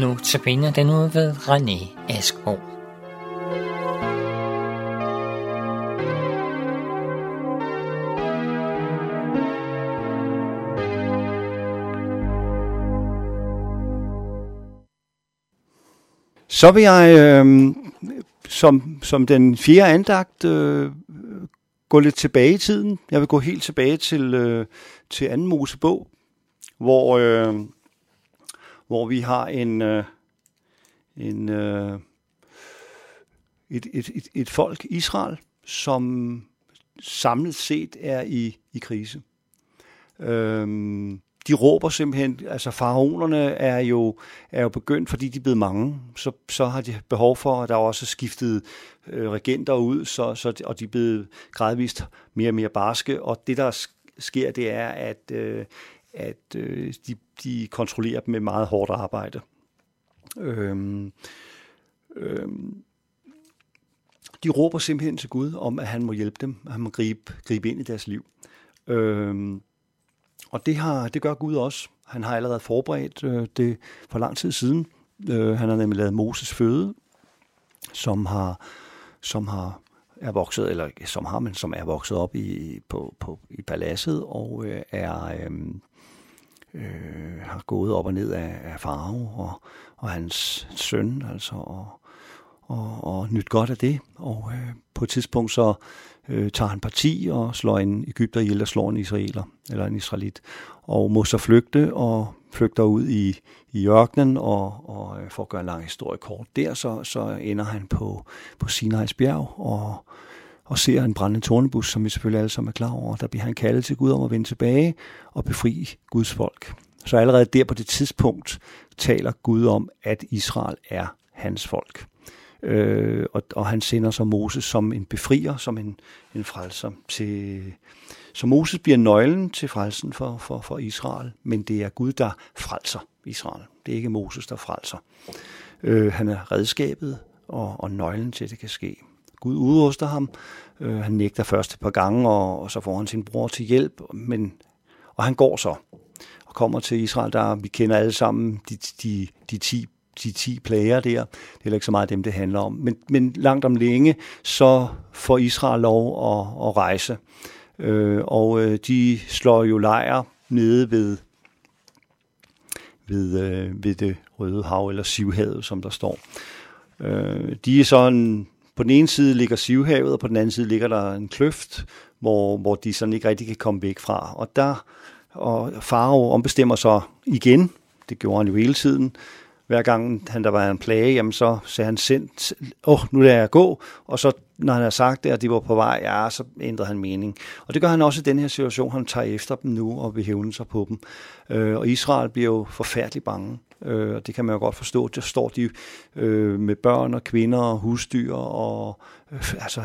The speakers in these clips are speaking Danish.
Nu tabiner den ud ved René Askbo. Så vil jeg øh, som, som den fjerde andagt øh, gå lidt tilbage i tiden. Jeg vil gå helt tilbage til, øh, til anden Mosebog, hvor, øh, hvor vi har en, øh, en øh, et, et, et, et folk, Israel, som samlet set er i, i krise. Øhm, de råber simpelthen, altså faraonerne er jo, er jo begyndt, fordi de er blevet mange, så, så har de behov for, at der er også skiftet øh, regenter ud, så, så, og de er blevet gradvist mere og mere barske, og det der sker, det er, at, øh, at øh, de, de kontrollerer dem med meget hårdt arbejde. Øhm, øhm, de råber simpelthen til Gud om, at han må hjælpe dem, at han må gribe, gribe ind i deres liv. Øhm, og det, har, det gør Gud også. Han har allerede forberedt øh, det for lang tid siden. Øh, han har nemlig lavet Moses føde, som har, som har er vokset, eller som har, men som er vokset op i, på, på, i paladset og øh, er øh, øh, har gået op og ned af, af farve og, og hans søn, altså, og, og, og nyt godt af det. Og øh, på et tidspunkt så øh, tager han parti og slår en Ægypter ihjel og slår en israeler, eller en israelit, og må så flygte og flygter ud i, i ørkenen, og, og øh, for at gøre en lang historie kort der, så, så ender han på, på Sinai's bjerg, og, og ser en brændende tornebus, som vi selvfølgelig alle sammen er klar over. Der bliver han kaldet til Gud om at vende tilbage og befri Guds folk. Så allerede der på det tidspunkt taler Gud om, at Israel er hans folk. Øh, og, og han sender så Moses som en befrier, som en, en frelser. Til, så Moses bliver nøglen til frelsen for, for, for Israel, men det er Gud, der frelser Israel. Det er ikke Moses, der frelser. Øh, han er redskabet og, og nøglen til, at det kan ske. Gud udruster ham. Øh, han nægter først et par gange, og, og så får han sin bror til hjælp, men, og han går så og kommer til Israel, der vi kender alle sammen de, de, de ti de 10 plager der. Det er ikke så meget dem, det handler om. Men, men langt om længe, så får Israel lov at, at rejse. Øh, og øh, de slår jo lejr nede ved, ved, øh, ved det Røde Hav, eller Sivhavet, som der står. Øh, de er sådan, på den ene side ligger Sivhavet, og på den anden side ligger der en kløft, hvor, hvor de sådan ikke rigtig kan komme væk fra. Og der, og Faro ombestemmer sig igen, det gjorde han jo hele tiden, hver gang han der var en plage, jamen så sagde han sendt, åh, oh, nu lader jeg gå, og så når han har sagt det, at de var på vej, ja, så ændrede han mening. Og det gør han også i den her situation, han tager efter dem nu og vil hævne sig på dem. Øh, og Israel bliver jo forfærdeligt bange, øh, og det kan man jo godt forstå. Der står de øh, med børn og kvinder og husdyr, og øh, altså,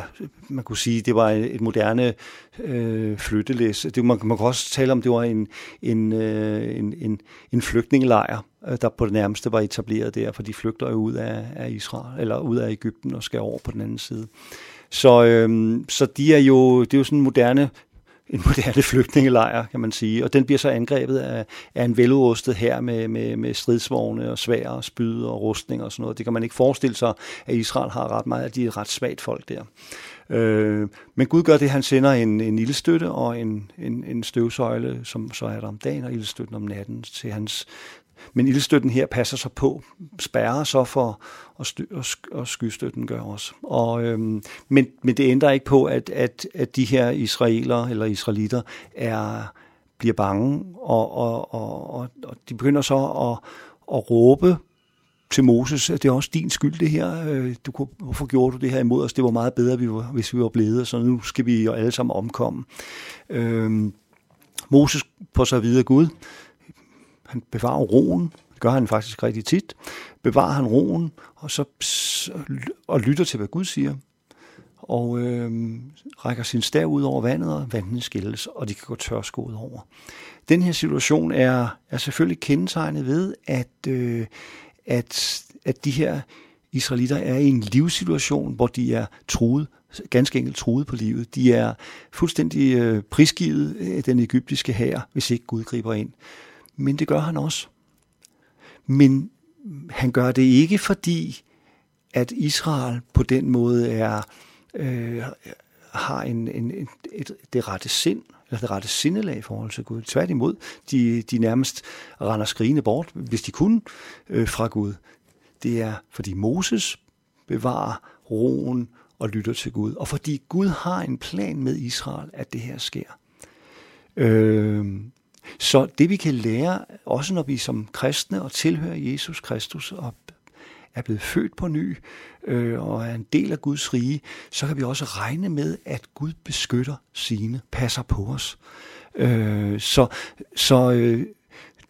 man kunne sige, det var et moderne øh, flyttelæs. Det, man, man kan også tale om, det var en, en, øh, en, en, en flygtningelejr, Øh, der på det nærmeste var etableret der, for de flygter jo ud af, af Israel, eller ud af Ægypten og skal over på den anden side. Så, øhm, så de er jo, det er jo sådan en moderne en moderne flygtningelejr, kan man sige. Og den bliver så angrebet af, af en veludrustet her med, med, med stridsvogne og svær og spyd og rustning og sådan noget. Det kan man ikke forestille sig, at Israel har ret meget, at de er et ret svagt folk der. Øh, men Gud gør det, han sender en, en ildstøtte og en, en, en støvsøjle, som så er der om dagen, og ildstøtten om natten til hans, men ildstøtten her passer sig på, spærrer så for, og, sty, og, og skystøtten gør også. Og, øhm, men, men det ændrer ikke på, at, at, at de her israeler eller israelitter er, bliver bange, og, og, og, og, og de begynder så at, at råbe til Moses, at det er også din skyld det her. Øh, du, kunne, hvorfor gjorde du det her imod os? Det var meget bedre, hvis vi var blevet, så nu skal vi jo alle sammen omkomme. Øhm, Moses på så videre Gud, han bevarer roen, det gør han faktisk rigtig tit, bevarer han roen, og så og lytter til, hvad Gud siger, og øh, rækker sin stav ud over vandet, og vandene skilles, og de kan gå tørskoet over. Den her situation er, er selvfølgelig kendetegnet ved, at, øh, at, at de her israelitter er i en livssituation, hvor de er truet, ganske enkelt truet på livet. De er fuldstændig øh, prisgivet af den egyptiske hær, hvis ikke Gud griber ind men det gør han også. Men, han gør det ikke fordi, at Israel på den måde er øh, har en, en, et, et, det rette sind, eller det rette sindelag i forhold til Gud. Tværtimod, de, de nærmest render skrigende bort, hvis de kunne, øh, fra Gud. Det er, fordi Moses bevarer roen og lytter til Gud, og fordi Gud har en plan med Israel, at det her sker. Øh, så det vi kan lære, også når vi som kristne og tilhører Jesus Kristus og er blevet født på ny øh, og er en del af Guds rige, så kan vi også regne med, at Gud beskytter sine, passer på os. Øh, så så øh,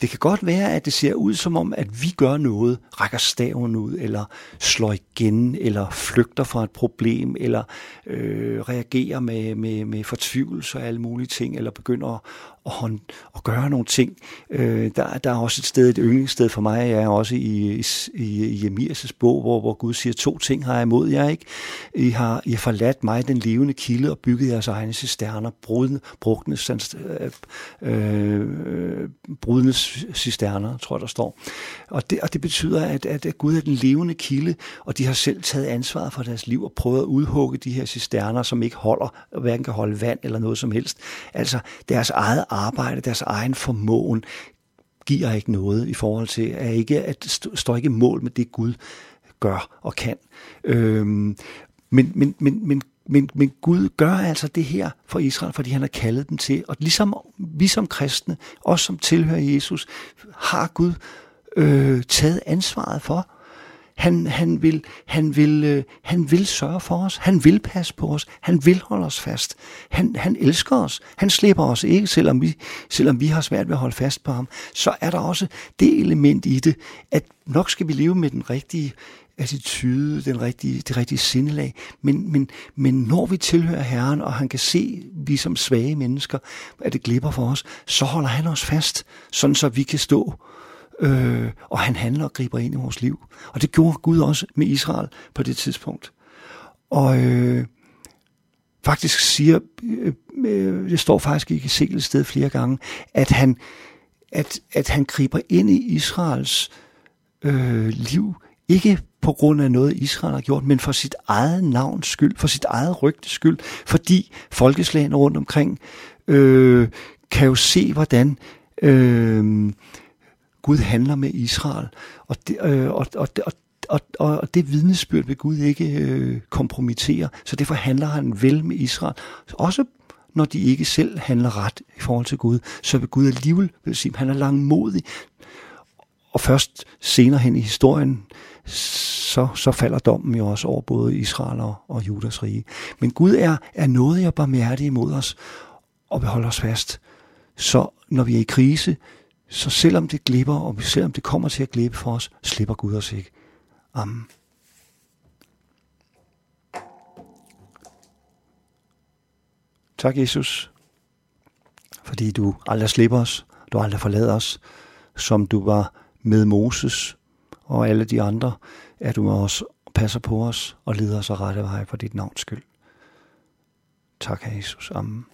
det kan godt være, at det ser ud som om, at vi gør noget, rækker staven ud, eller slår igen, eller flygter fra et problem, eller øh, reagerer med, med, med fortvivlelse og alle mulige ting, eller begynder at, hånd, at gøre nogle ting. Øh, der, der er også et sted, et yndlingssted for mig, jeg er også i, i, i Jemirs bog, hvor, hvor Gud siger, to ting har jeg imod jer, ikke? I har, I har forladt mig, den levende kilde, og bygget jeres egne cisterner, brudne, brugne, øh, øh, brudne cisterner, tror jeg, der står. Og det, og det betyder, at, at, Gud er den levende kilde, og de har selv taget ansvaret for deres liv og prøvet at udhugge de her cisterner, som ikke holder, hverken kan holde vand eller noget som helst. Altså deres eget arbejde, deres egen formåen, giver ikke noget i forhold til, at ikke, at står ikke mål med det Gud gør og kan. Øhm, men, men, men, men, men, men Gud gør altså det her for Israel, fordi han har kaldet dem til. Og ligesom vi som kristne, os som tilhører Jesus, har Gud øh, taget ansvaret for, han, han, vil, han, vil, øh, han vil sørge for os. Han vil passe på os. Han vil holde os fast. Han, han elsker os. Han slipper os ikke, selvom vi, selvom vi har svært ved at holde fast på ham. Så er der også det element i det, at nok skal vi leve med den rigtige attitude, den rigtige, det rigtige sindelag. Men, men, men når vi tilhører Herren, og han kan se, vi som svage mennesker, at det glipper for os, så holder han os fast, sådan så vi kan stå øh, og han handler og griber ind i vores liv. Og det gjorde Gud også med Israel på det tidspunkt. Og øh, faktisk siger, øh, øh det står faktisk i Ezekiel sted flere gange, at han, at, at han griber ind i Israels øh, liv, ikke på grund af noget, Israel har gjort, men for sit eget navns skyld, for sit eget rygtes skyld, fordi folkeslagene rundt omkring øh, kan jo se, hvordan øh, Gud handler med Israel. Og det, øh, og, og, og, og, og det vidnesbyrd vil Gud ikke øh, kompromittere. Så derfor handler han vel med Israel. Også når de ikke selv handler ret i forhold til Gud, så vil Gud alligevel vil sige, han er langmodig. Og først senere hen i historien, så, så falder dommen jo også over både Israel og, og Judas rige. Men Gud er, er noget, og barmhjertig imod os, og vil holde os fast. Så når vi er i krise, så selvom det glipper, og selvom det kommer til at glippe for os, slipper Gud os ikke. Amen. Tak, Jesus, fordi du aldrig slipper os, du aldrig forlader os, som du var med Moses og alle de andre, at du også passer på os og leder os og rette vej for dit navns skyld. Tak, Jesus. Amen.